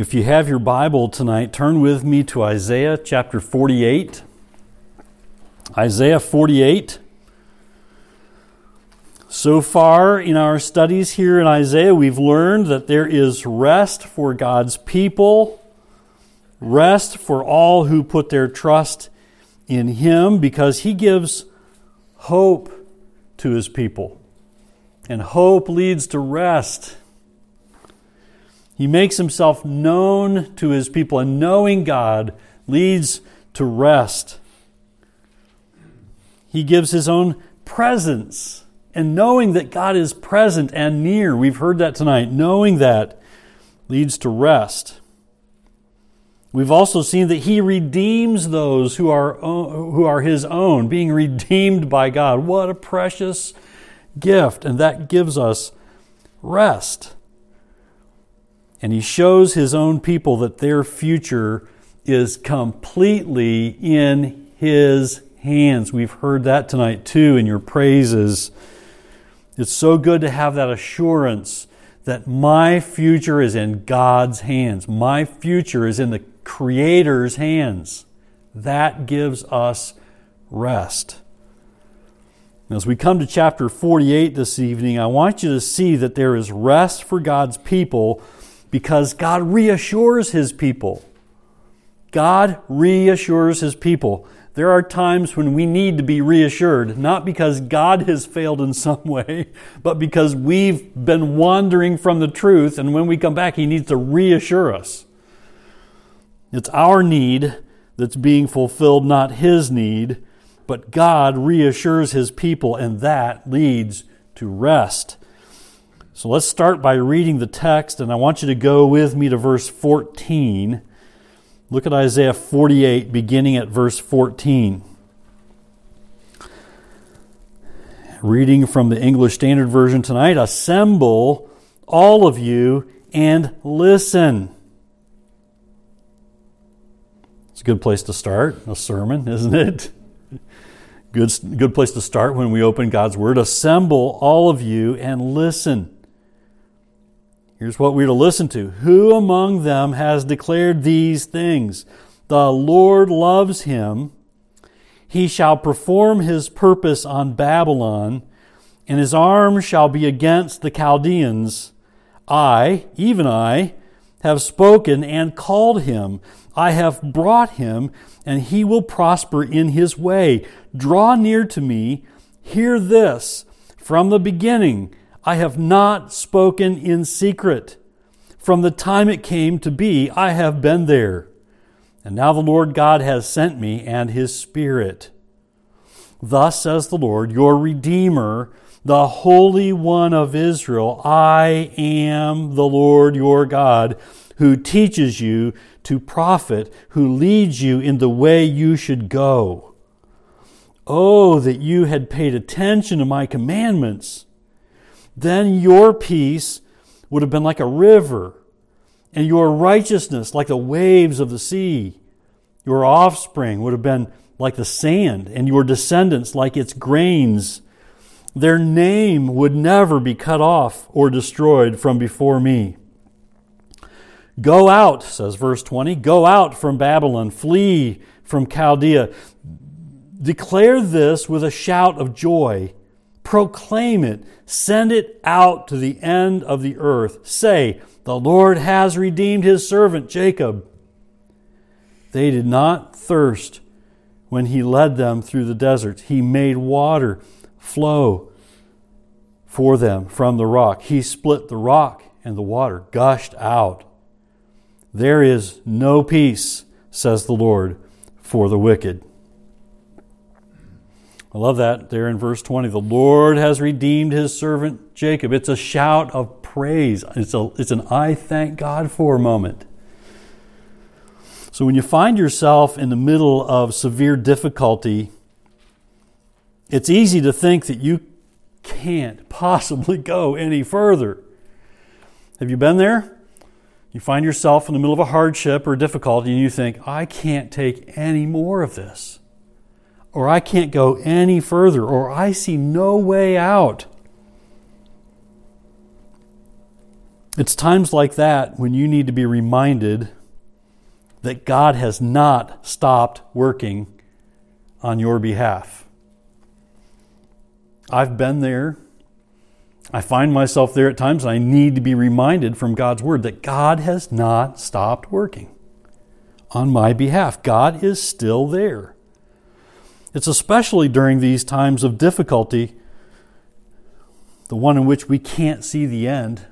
If you have your Bible tonight, turn with me to Isaiah chapter 48. Isaiah 48. So far in our studies here in Isaiah, we've learned that there is rest for God's people, rest for all who put their trust in Him, because He gives hope to His people. And hope leads to rest. He makes himself known to his people, and knowing God leads to rest. He gives his own presence, and knowing that God is present and near, we've heard that tonight, knowing that leads to rest. We've also seen that he redeems those who are, who are his own, being redeemed by God. What a precious gift, and that gives us rest. And he shows his own people that their future is completely in his hands. We've heard that tonight too in your praises. It's so good to have that assurance that my future is in God's hands. My future is in the Creator's hands. That gives us rest. As we come to chapter 48 this evening, I want you to see that there is rest for God's people because God reassures his people. God reassures his people. There are times when we need to be reassured, not because God has failed in some way, but because we've been wandering from the truth, and when we come back, He needs to reassure us. It's our need that's being fulfilled, not His need, but God reassures His people, and that leads to rest. So let's start by reading the text, and I want you to go with me to verse 14. Look at Isaiah 48, beginning at verse 14. Reading from the English Standard Version tonight Assemble, all of you, and listen. It's a good place to start a sermon, isn't it? Good, good place to start when we open God's Word. Assemble, all of you, and listen. Here's what we're to listen to. Who among them has declared these things? The Lord loves him. He shall perform his purpose on Babylon, and his arm shall be against the Chaldeans. I, even I, have spoken and called him. I have brought him, and he will prosper in his way. Draw near to me. Hear this. From the beginning, I have not spoken in secret. From the time it came to be, I have been there. And now the Lord God has sent me and his Spirit. Thus says the Lord, your Redeemer, the Holy One of Israel. I am the Lord your God, who teaches you to profit, who leads you in the way you should go. Oh, that you had paid attention to my commandments then your peace would have been like a river, and your righteousness like the waves of the sea. Your offspring would have been like the sand, and your descendants like its grains. Their name would never be cut off or destroyed from before me. Go out, says verse 20, go out from Babylon, flee from Chaldea. Declare this with a shout of joy Proclaim it. Send it out to the end of the earth. Say, The Lord has redeemed his servant Jacob. They did not thirst when he led them through the desert. He made water flow for them from the rock. He split the rock, and the water gushed out. There is no peace, says the Lord, for the wicked. I love that there in verse 20. The Lord has redeemed his servant Jacob. It's a shout of praise. It's, a, it's an I thank God for moment. So when you find yourself in the middle of severe difficulty, it's easy to think that you can't possibly go any further. Have you been there? You find yourself in the middle of a hardship or difficulty and you think, I can't take any more of this or I can't go any further, or I see no way out. It's times like that when you need to be reminded that God has not stopped working on your behalf. I've been there. I find myself there at times, and I need to be reminded from God's Word that God has not stopped working on my behalf. God is still there. It's especially during these times of difficulty, the one in which we can't see the end.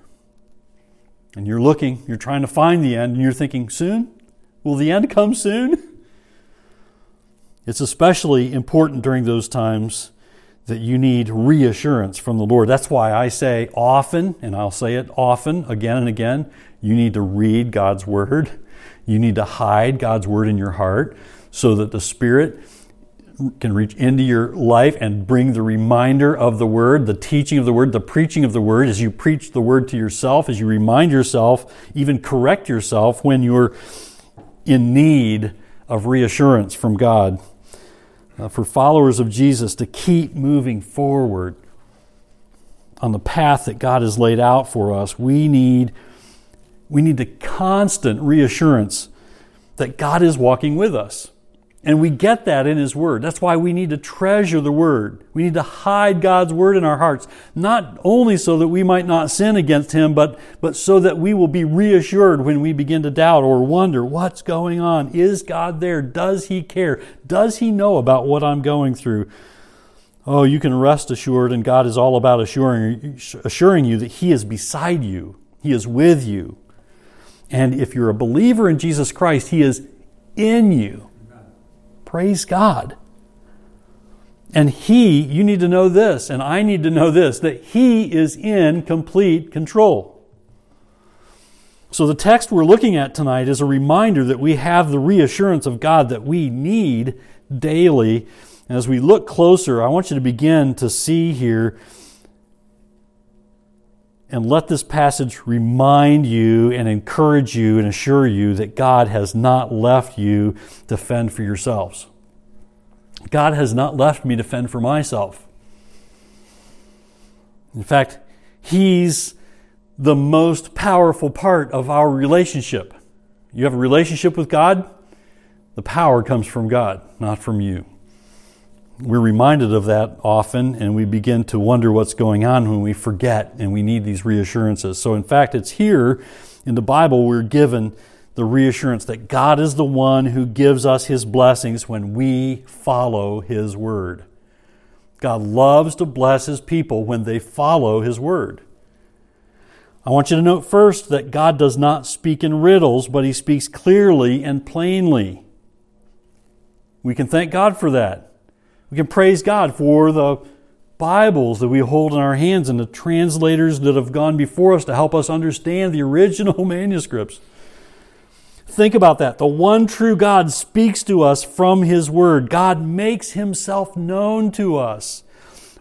And you're looking, you're trying to find the end, and you're thinking, soon? Will the end come soon? It's especially important during those times that you need reassurance from the Lord. That's why I say often, and I'll say it often again and again, you need to read God's Word. You need to hide God's Word in your heart so that the Spirit can reach into your life and bring the reminder of the Word, the teaching of the Word, the preaching of the Word, as you preach the Word to yourself, as you remind yourself, even correct yourself when you're in need of reassurance from God uh, for followers of Jesus to keep moving forward on the path that God has laid out for us, we need, we need the constant reassurance that God is walking with us. And we get that in His Word. That's why we need to treasure the Word. We need to hide God's Word in our hearts, not only so that we might not sin against Him, but, but so that we will be reassured when we begin to doubt or wonder what's going on. Is God there? Does He care? Does He know about what I'm going through? Oh, you can rest assured, and God is all about assuring, assuring you that He is beside you, He is with you. And if you're a believer in Jesus Christ, He is in you. Praise God. And He, you need to know this, and I need to know this, that He is in complete control. So the text we're looking at tonight is a reminder that we have the reassurance of God that we need daily. And as we look closer, I want you to begin to see here and let this passage remind you and encourage you and assure you that God has not left you to fend for yourselves. God has not left me to fend for myself. In fact, He's the most powerful part of our relationship. You have a relationship with God, the power comes from God, not from you. We're reminded of that often, and we begin to wonder what's going on when we forget and we need these reassurances. So, in fact, it's here in the Bible we're given the reassurance that God is the one who gives us his blessings when we follow his word. God loves to bless his people when they follow his word. I want you to note first that God does not speak in riddles, but he speaks clearly and plainly. We can thank God for that. We can praise God for the Bibles that we hold in our hands and the translators that have gone before us to help us understand the original manuscripts. Think about that. The one true God speaks to us from His Word. God makes Himself known to us.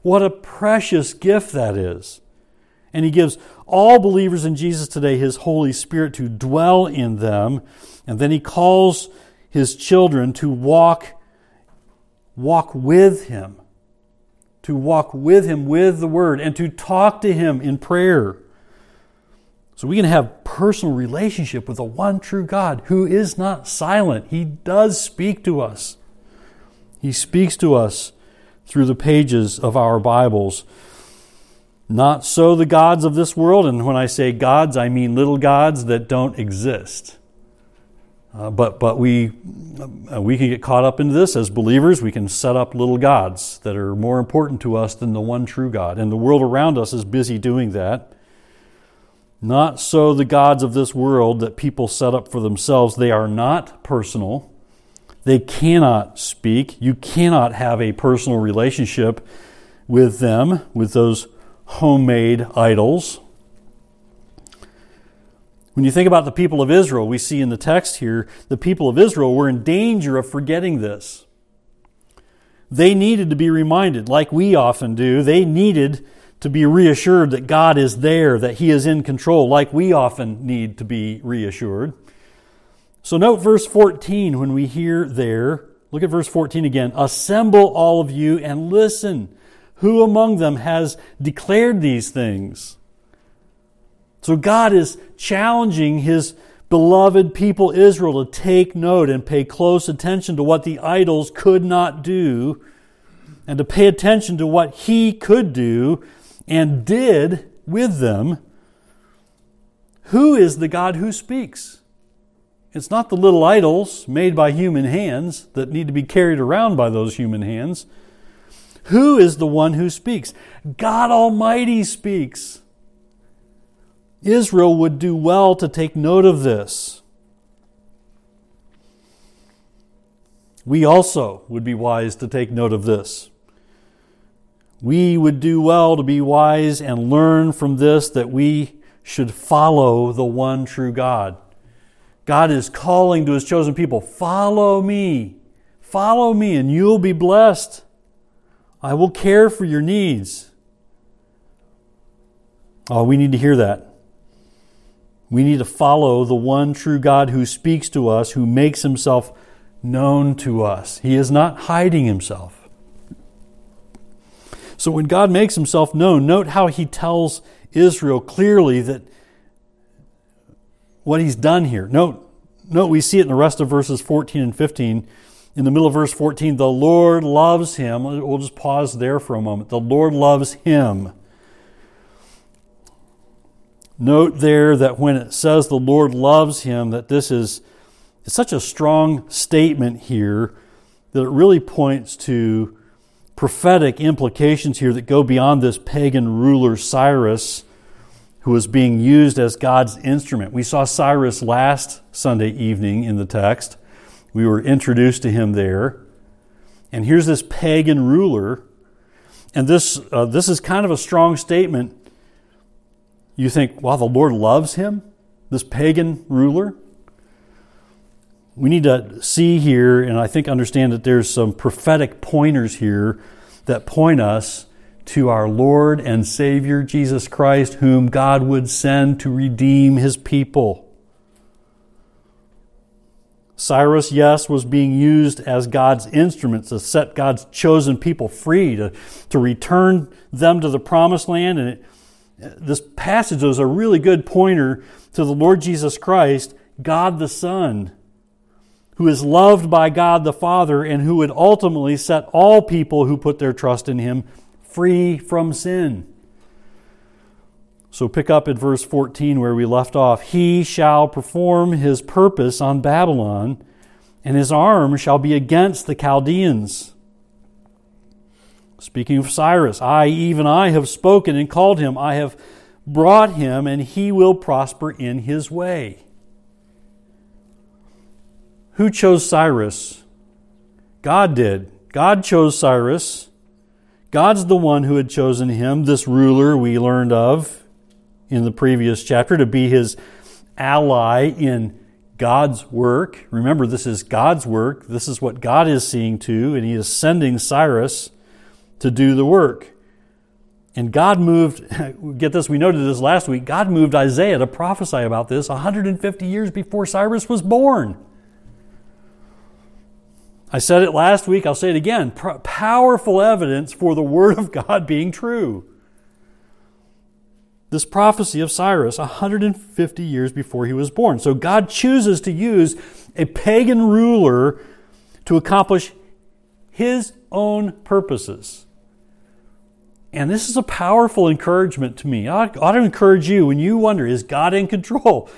What a precious gift that is. And He gives all believers in Jesus today His Holy Spirit to dwell in them. And then He calls His children to walk walk with Him, to walk with Him with the Word, and to talk to Him in prayer. So we can have personal relationship with the one true God who is not silent. He does speak to us. He speaks to us through the pages of our Bibles. Not so the gods of this world, and when I say gods, I mean little gods that don't exist. Uh, but but we uh, we can get caught up into this as believers. We can set up little gods that are more important to us than the one true God, and the world around us is busy doing that. Not so the gods of this world that people set up for themselves. They are not personal. They cannot speak. You cannot have a personal relationship with them, with those homemade idols. When you think about the people of Israel, we see in the text here, the people of Israel were in danger of forgetting this. They needed to be reminded, like we often do, they needed to be reassured that God is there, that He is in control, like we often need to be reassured. So note verse 14 when we hear there, look at verse 14 again. Assemble all of you and listen. Who among them has declared these things? So God is challenging his beloved people Israel to take note and pay close attention to what the idols could not do and to pay attention to what he could do and did with them. Who is the God who speaks? It's not the little idols made by human hands that need to be carried around by those human hands. Who is the one who speaks? God Almighty speaks. Israel would do well to take note of this. We also would be wise to take note of this. We would do well to be wise and learn from this that we should follow the one true God. God is calling to his chosen people, follow me. Follow me and you'll be blessed. I will care for your needs. Oh, we need to hear that. We need to follow the one true God who speaks to us, who makes himself known to us. He is not hiding himself. So when God makes himself known, note how he tells Israel clearly that what he's done here. Note, note we see it in the rest of verses 14 and 15. In the middle of verse 14, the Lord loves him. We'll just pause there for a moment. The Lord loves him Note there that when it says the Lord loves him, that this is it's such a strong statement here that it really points to prophetic implications here that go beyond this pagan ruler Cyrus who was being used as God's instrument. We saw Cyrus last Sunday evening in the text. We were introduced to him there. And here's this pagan ruler. And this, uh, this is kind of a strong statement you think, wow, the Lord loves him, this pagan ruler? We need to see here, and I think understand that there's some prophetic pointers here that point us to our Lord and Savior Jesus Christ, whom God would send to redeem his people. Cyrus, yes, was being used as God's instrument to set God's chosen people free, to, to return them to the promised land. And it, this passage is a really good pointer to the Lord Jesus Christ, God the Son, who is loved by God the Father and who would ultimately set all people who put their trust in him free from sin. So pick up at verse 14 where we left off. He shall perform his purpose on Babylon, and his arm shall be against the Chaldeans. Speaking of Cyrus, I, even I, have spoken and called him. I have brought him, and he will prosper in his way. Who chose Cyrus? God did. God chose Cyrus. God's the one who had chosen him, this ruler we learned of in the previous chapter, to be his ally in God's work. Remember, this is God's work. This is what God is seeing to, and he is sending Cyrus to do the work. And God moved, get this, we noted this last week, God moved Isaiah to prophesy about this 150 years before Cyrus was born. I said it last week, I'll say it again. Powerful evidence for the Word of God being true. This prophecy of Cyrus 150 years before he was born. So God chooses to use a pagan ruler to accomplish his own purposes. And this is a powerful encouragement to me. I ought to encourage you when you wonder, is God in control?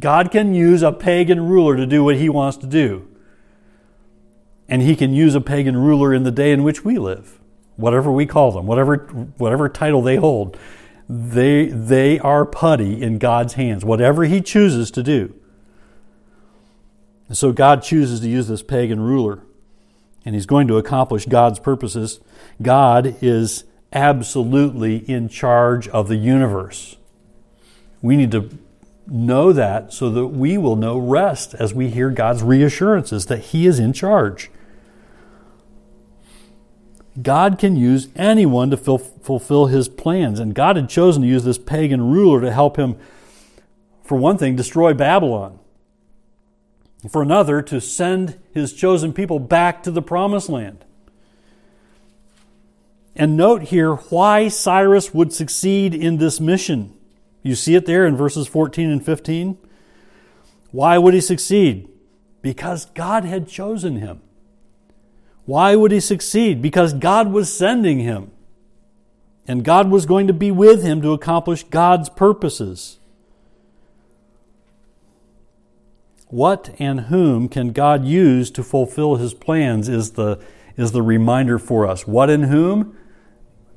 God can use a pagan ruler to do what he wants to do. And he can use a pagan ruler in the day in which we live, whatever we call them, whatever, whatever title they hold. They, they are putty in God's hands, whatever he chooses to do. And so God chooses to use this pagan ruler, and he's going to accomplish God's purposes. God is absolutely in charge of the universe. We need to know that so that we will know rest as we hear God's reassurances that He is in charge. God can use anyone to fulfill His plans, and God had chosen to use this pagan ruler to help him, for one thing, destroy Babylon. For another, to send his chosen people back to the promised land. And note here why Cyrus would succeed in this mission. You see it there in verses 14 and 15. Why would he succeed? Because God had chosen him. Why would he succeed? Because God was sending him. And God was going to be with him to accomplish God's purposes. What and whom can God use to fulfill his plans is the, is the reminder for us. What and whom?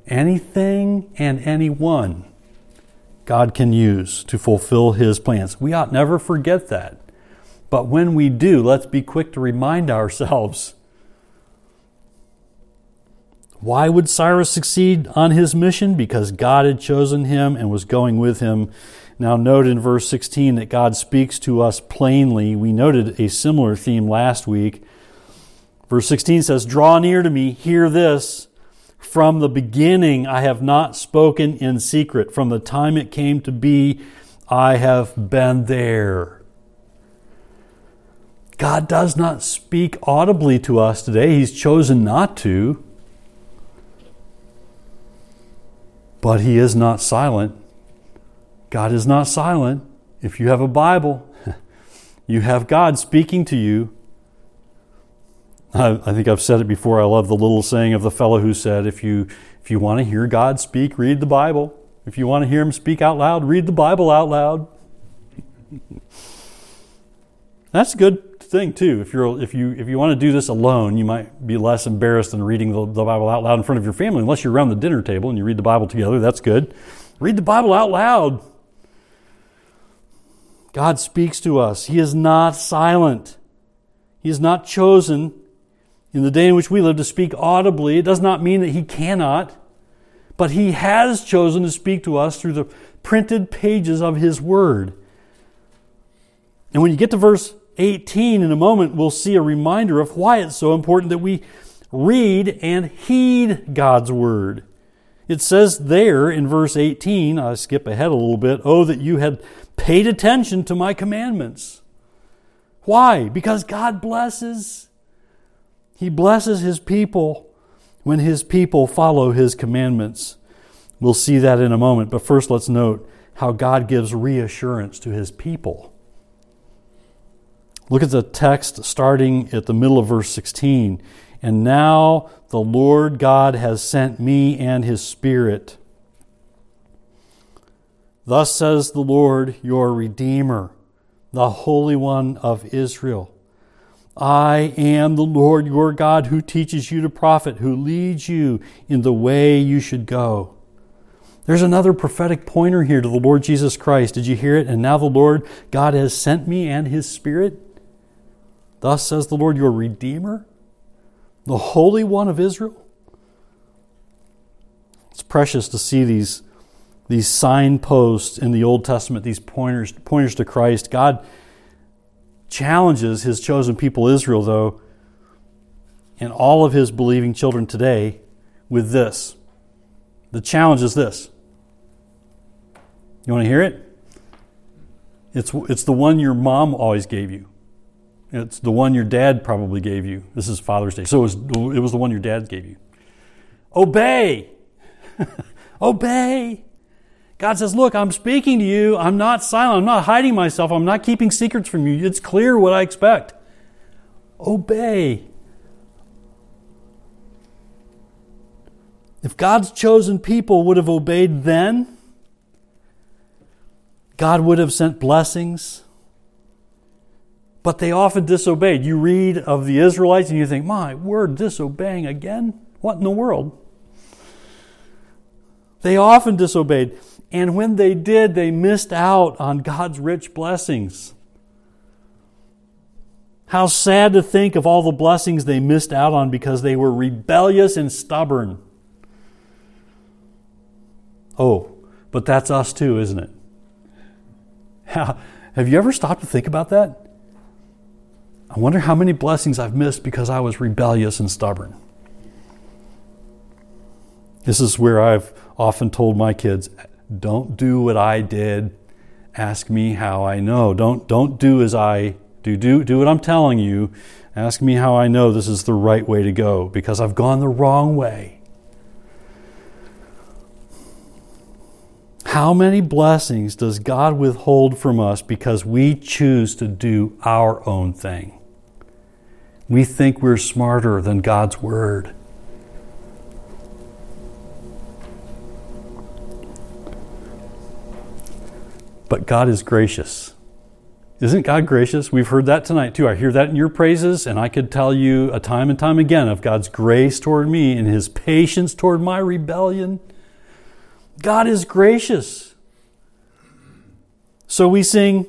Anything and anyone God can use to fulfill his plans. We ought never forget that. But when we do, let's be quick to remind ourselves why would Cyrus succeed on his mission? Because God had chosen him and was going with him. Now, note in verse 16 that God speaks to us plainly. We noted a similar theme last week. Verse 16 says, Draw near to me, hear this. From the beginning I have not spoken in secret. From the time it came to be, I have been there. God does not speak audibly to us today. He's chosen not to. But he is not silent. God is not silent. If you have a Bible, you have God speaking to you. I, I, think I've said it before. I love the little saying of the fellow who said, if you, if you want to hear God speak, read the Bible. If you want to hear him speak out loud, read the Bible out loud. That's a good thing too. If you're if you if you want to do this alone, you might be less embarrassed than reading the, the Bible out loud in front of your family, unless you're around the dinner table and you read the Bible together. That's good. Read the Bible out loud. God speaks to us. He is not silent. He is not chosen in the day in which we live to speak audibly. It does not mean that He cannot, but He has chosen to speak to us through the printed pages of His Word. And when you get to verse 18 in a moment, we'll see a reminder of why it's so important that we read and heed God's word. It says there in verse 18, I skip ahead a little bit, oh, that you had paid attention to my commandments. Why? Because God blesses. He blesses his people when his people follow his commandments. We'll see that in a moment, but first let's note how God gives reassurance to his people. Look at the text starting at the middle of verse 16. And now the Lord God has sent me and his Spirit. Thus says the Lord, your Redeemer, the Holy One of Israel. I am the Lord your God who teaches you to profit, who leads you in the way you should go. There's another prophetic pointer here to the Lord Jesus Christ. Did you hear it? And now the Lord God has sent me and his Spirit. Thus says the Lord, your Redeemer, the Holy One of Israel. It's precious to see these, these signposts in the Old Testament, these pointers, pointers to Christ. God challenges his chosen people, Israel, though, and all of his believing children today with this. The challenge is this. You want to hear it? It's, it's the one your mom always gave you. It's the one your dad probably gave you. This is Father's Day. So it was, it was the one your dad gave you. Obey. Obey. God says, Look, I'm speaking to you. I'm not silent. I'm not hiding myself. I'm not keeping secrets from you. It's clear what I expect. Obey. If God's chosen people would have obeyed then, God would have sent blessings but they often disobeyed. You read of the Israelites and you think, my word, disobeying again? What in the world? They often disobeyed. And when they did, they missed out on God's rich blessings. How sad to think of all the blessings they missed out on because they were rebellious and stubborn. Oh, but that's us too, isn't it? Have you ever stopped to think about that? I wonder how many blessings I've missed because I was rebellious and stubborn. This is where I've often told my kids don't do what I did, ask me how I know. Don't, don't do as I do. do. Do what I'm telling you. Ask me how I know this is the right way to go because I've gone the wrong way. How many blessings does God withhold from us because we choose to do our own thing? We think we're smarter than God's Word. But God is gracious. Isn't God gracious? We've heard that tonight too. I hear that in your praises, and I could tell you a time and time again of God's grace toward me and His patience toward my rebellion. God is gracious. So we sing,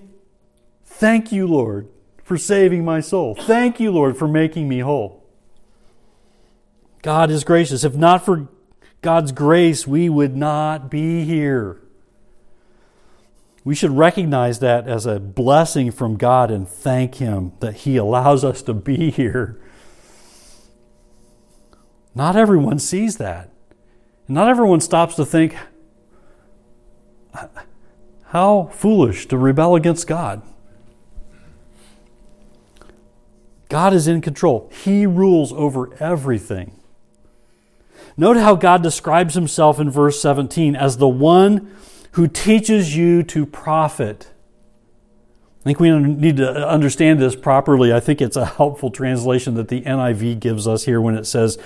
Thank you, Lord, for saving my soul. Thank you, Lord, for making me whole. God is gracious. If not for God's grace, we would not be here. We should recognize that as a blessing from God and thank Him that He allows us to be here. Not everyone sees that. And not everyone stops to think, how foolish to rebel against God. God is in control, He rules over everything. Note how God describes Himself in verse 17 as the one who teaches you to profit. I think we need to understand this properly. I think it's a helpful translation that the NIV gives us here when it says,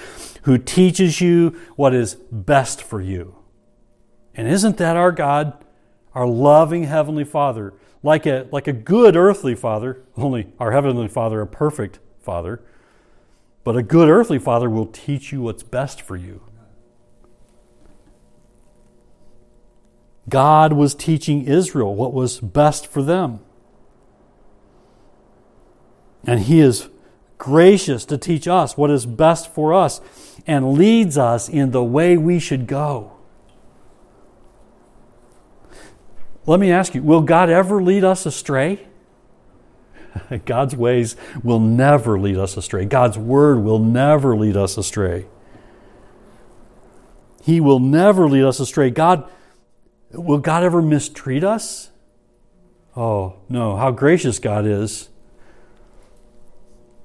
who teaches you what is best for you. And isn't that our God? Our loving Heavenly Father. Like a, like a good earthly father, only our Heavenly Father, a perfect Father. But a good earthly Father will teach you what's best for you. God was teaching Israel what was best for them. And He is gracious to teach us what is best for us and leads us in the way we should go. Let me ask you will God ever lead us astray? God's ways will never lead us astray. God's word will never lead us astray. He will never lead us astray. God Will God ever mistreat us? Oh, no. How gracious God is.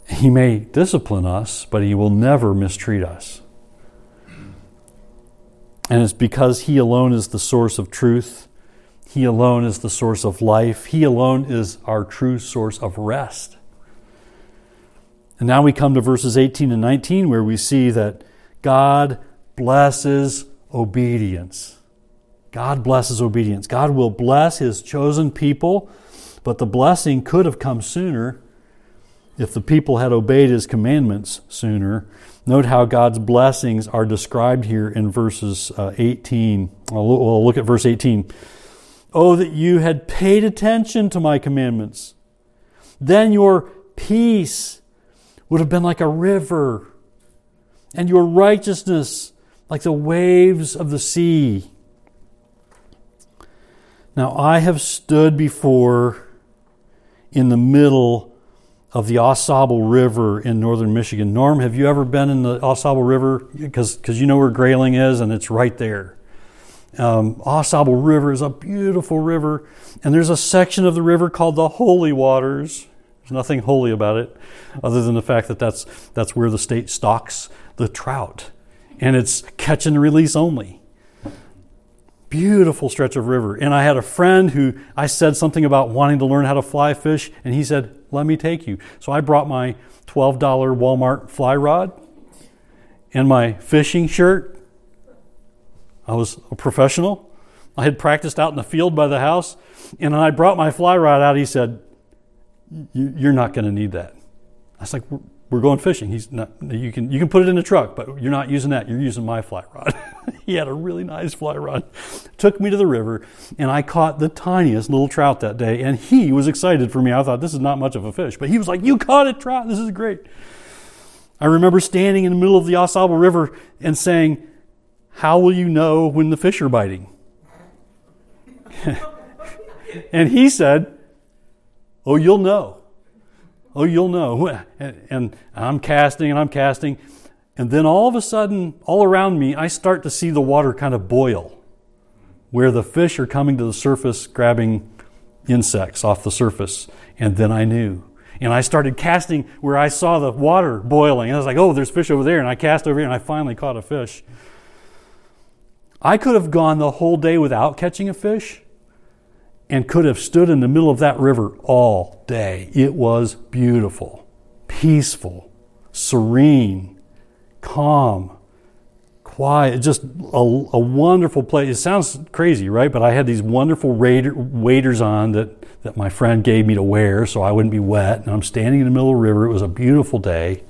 He may discipline us, but He will never mistreat us. And it's because He alone is the source of truth. He alone is the source of life. He alone is our true source of rest. And now we come to verses 18 and 19 where we see that God blesses obedience. God blesses obedience. God will bless his chosen people, but the blessing could have come sooner if the people had obeyed his commandments sooner. Note how God's blessings are described here in verses uh, 18. We'll look at verse 18. Oh, that you had paid attention to my commandments. Then your peace would have been like a river, and your righteousness like the waves of the sea. Now, I have stood before in the middle of the Ausable River in northern Michigan. Norm, have you ever been in the Ausable River? Because you know where Grayling is, and it's right there. Um, Ausable River is a beautiful river, and there's a section of the river called the Holy Waters. There's nothing holy about it, other than the fact that that's, that's where the state stocks the trout, and it's catch and release only beautiful stretch of river. And I had a friend who I said something about wanting to learn how to fly fish, and he said, Let me take you. So I brought my $12 Walmart fly rod and my fishing shirt. I was a professional. I had practiced out in the field by the house, and I brought my fly rod out. He said, You're not going to need that. I was like, we're going fishing. He's not, you can, you can put it in the truck, but you're not using that. You're using my fly rod. he had a really nice fly rod. Took me to the river and I caught the tiniest little trout that day. And he was excited for me. I thought this is not much of a fish, but he was like, you caught a trout. This is great. I remember standing in the middle of the Ausable River and saying, how will you know when the fish are biting? and he said, oh, you'll know. Oh, you'll know. And, and I'm casting and I'm casting. And then all of a sudden, all around me, I start to see the water kind of boil, where the fish are coming to the surface, grabbing insects off the surface. And then I knew. And I started casting where I saw the water boiling. And I was like, oh, there's fish over there. And I cast over here and I finally caught a fish. I could have gone the whole day without catching a fish and could have stood in the middle of that river all day. It was beautiful, peaceful, serene, calm, quiet, just a, a wonderful place. It sounds crazy, right? But I had these wonderful waders on that, that my friend gave me to wear so I wouldn't be wet. And I'm standing in the middle of the river. It was a beautiful day.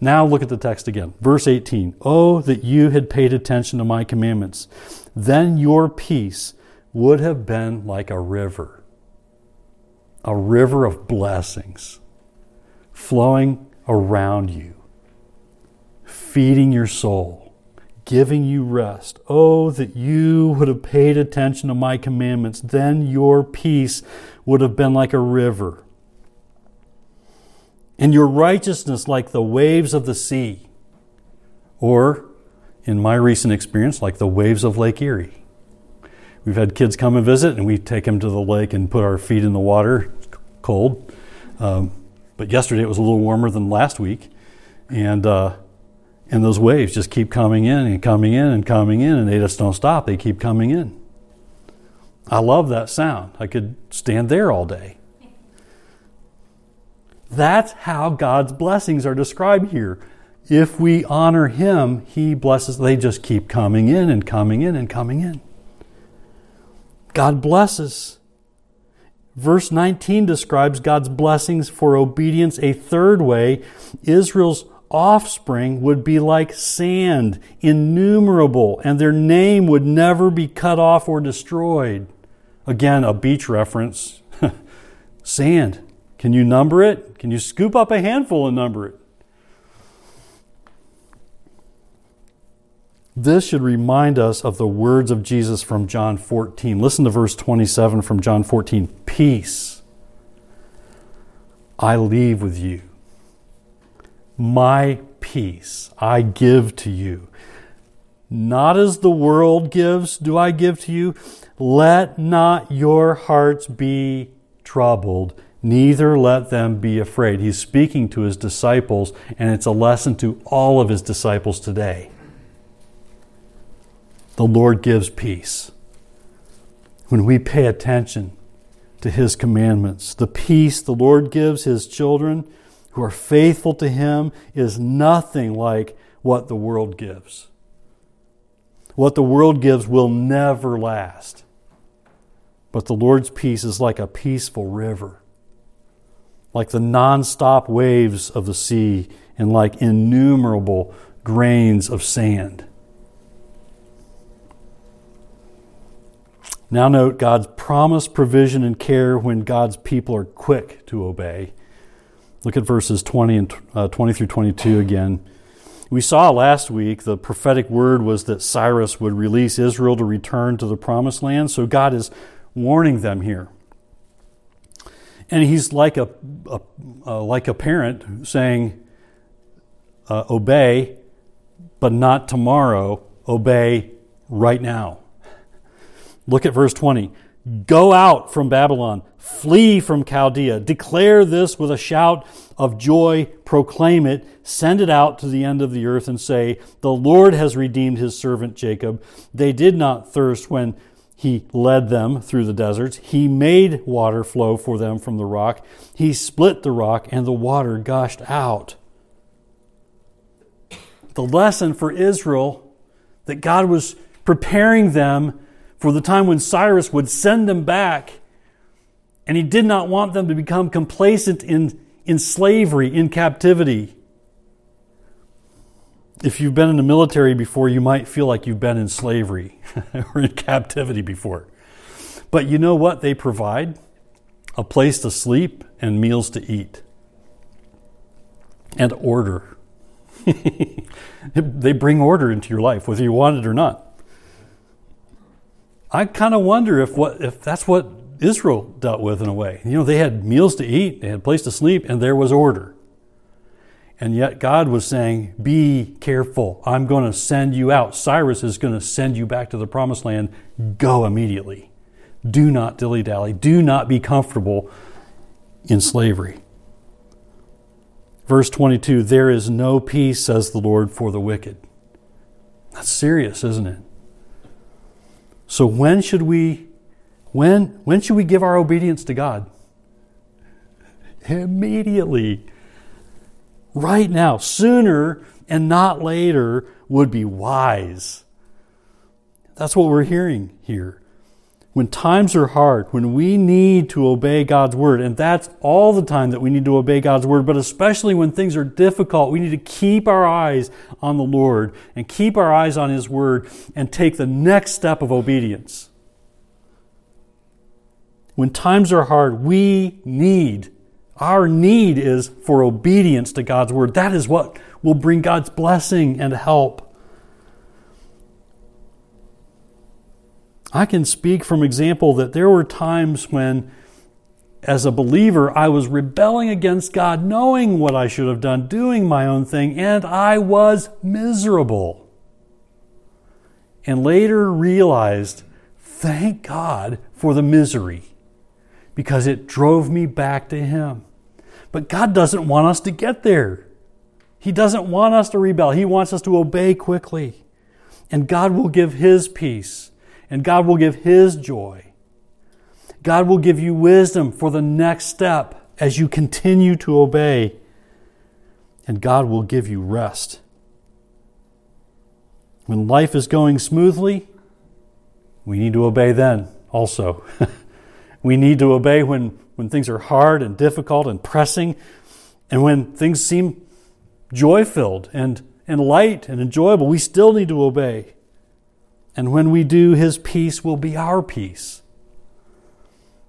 Now look at the text again. Verse 18 Oh, that you had paid attention to my commandments. Then your peace would have been like a river, a river of blessings flowing around you, feeding your soul, giving you rest. Oh, that you would have paid attention to my commandments. Then your peace would have been like a river and your righteousness like the waves of the sea, or, in my recent experience, like the waves of Lake Erie. We've had kids come and visit, and we take them to the lake and put our feet in the water. Cold. Um, but yesterday it was a little warmer than last week. And, uh, and those waves just keep coming in and coming in and coming in, and they just don't stop. They keep coming in. I love that sound. I could stand there all day. That's how God's blessings are described here. If we honor Him, He blesses. They just keep coming in and coming in and coming in. God blesses. Verse 19 describes God's blessings for obedience a third way. Israel's offspring would be like sand, innumerable, and their name would never be cut off or destroyed. Again, a beach reference. sand. Can you number it? Can you scoop up a handful and number it? This should remind us of the words of Jesus from John 14. Listen to verse 27 from John 14. Peace I leave with you. My peace I give to you. Not as the world gives, do I give to you. Let not your hearts be troubled, Neither let them be afraid. He's speaking to his disciples, and it's a lesson to all of his disciples today. The Lord gives peace. When we pay attention to his commandments, the peace the Lord gives his children who are faithful to him is nothing like what the world gives. What the world gives will never last. But the Lord's peace is like a peaceful river like the nonstop waves of the sea and like innumerable grains of sand. Now, note God's promise, provision, and care when God's people are quick to obey. Look at verses 20 and uh, 20 through 22 again. We saw last week the prophetic word was that Cyrus would release Israel to return to the promised land. So God is warning them here. And he's like a, a uh, like a parent saying, uh, obey, but not tomorrow, obey right now. Look at verse 20. Go out from Babylon, flee from Chaldea, declare this with a shout of joy, proclaim it, send it out to the end of the earth, and say, The Lord has redeemed his servant Jacob. They did not thirst when he led them through the deserts. He made water flow for them from the rock. He split the rock, and the water gushed out. The lesson for Israel that God was preparing them for the time when Cyrus would send them back, and he did not want them to become complacent in, in slavery, in captivity if you've been in the military before, you might feel like you've been in slavery or in captivity before. But you know what they provide? A place to sleep and meals to eat. And order. they bring order into your life, whether you want it or not. I kind of wonder if what if that's what Israel dealt with in a way. You know, they had meals to eat, they had a place to sleep, and there was order. And yet God was saying, Be careful. I'm going to send you out. Cyrus is going to send you back to the promised land. Go immediately. Do not dilly dally. Do not be comfortable in slavery. Verse 22 There is no peace, says the Lord, for the wicked. That's serious, isn't it? So when should we when when should we give our obedience to God? Immediately. Right now, sooner and not later would be wise. That's what we're hearing here when times are hard, when we need to obey God's word, and that's all the time that we need to obey God's word, but especially when things are difficult, we need to keep our eyes on the Lord and keep our eyes on His word and take the next step of obedience. When times are hard, we need, our need is for obedience to God's word. That is what will bring God's blessing and help. I can speak from example that there were times when, as a believer, I was rebelling against God, knowing what I should have done, doing my own thing, and I was miserable. And later realized, thank God for the misery, because it drove me back to Him. But God doesn't want us to get there. He doesn't want us to rebel. He wants us to obey quickly. And God will give His peace and God will give His joy. God will give you wisdom for the next step as you continue to obey, and God will give you rest. When life is going smoothly, we need to obey then also. we need to obey when, when things are hard and difficult and pressing, and when things seem joy filled and, and light and enjoyable, we still need to obey. And when we do, His peace will be our peace.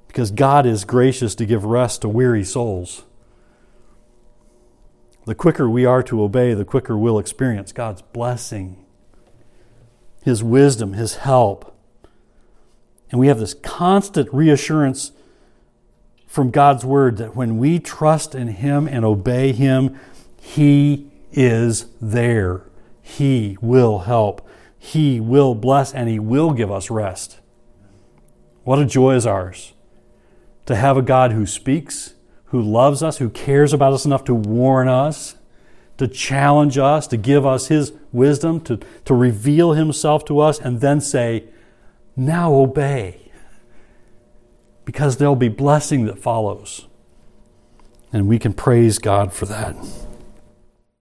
Because God is gracious to give rest to weary souls. The quicker we are to obey, the quicker we'll experience God's blessing, His wisdom, His help. And we have this constant reassurance from God's Word that when we trust in Him and obey Him, He is there. He will help. He will bless and He will give us rest. What a joy is ours to have a God who speaks, who loves us, who cares about us enough to warn us, to challenge us, to give us His wisdom, to, to reveal Himself to us, and then say, Now obey. Because there'll be blessing that follows. And we can praise God for that.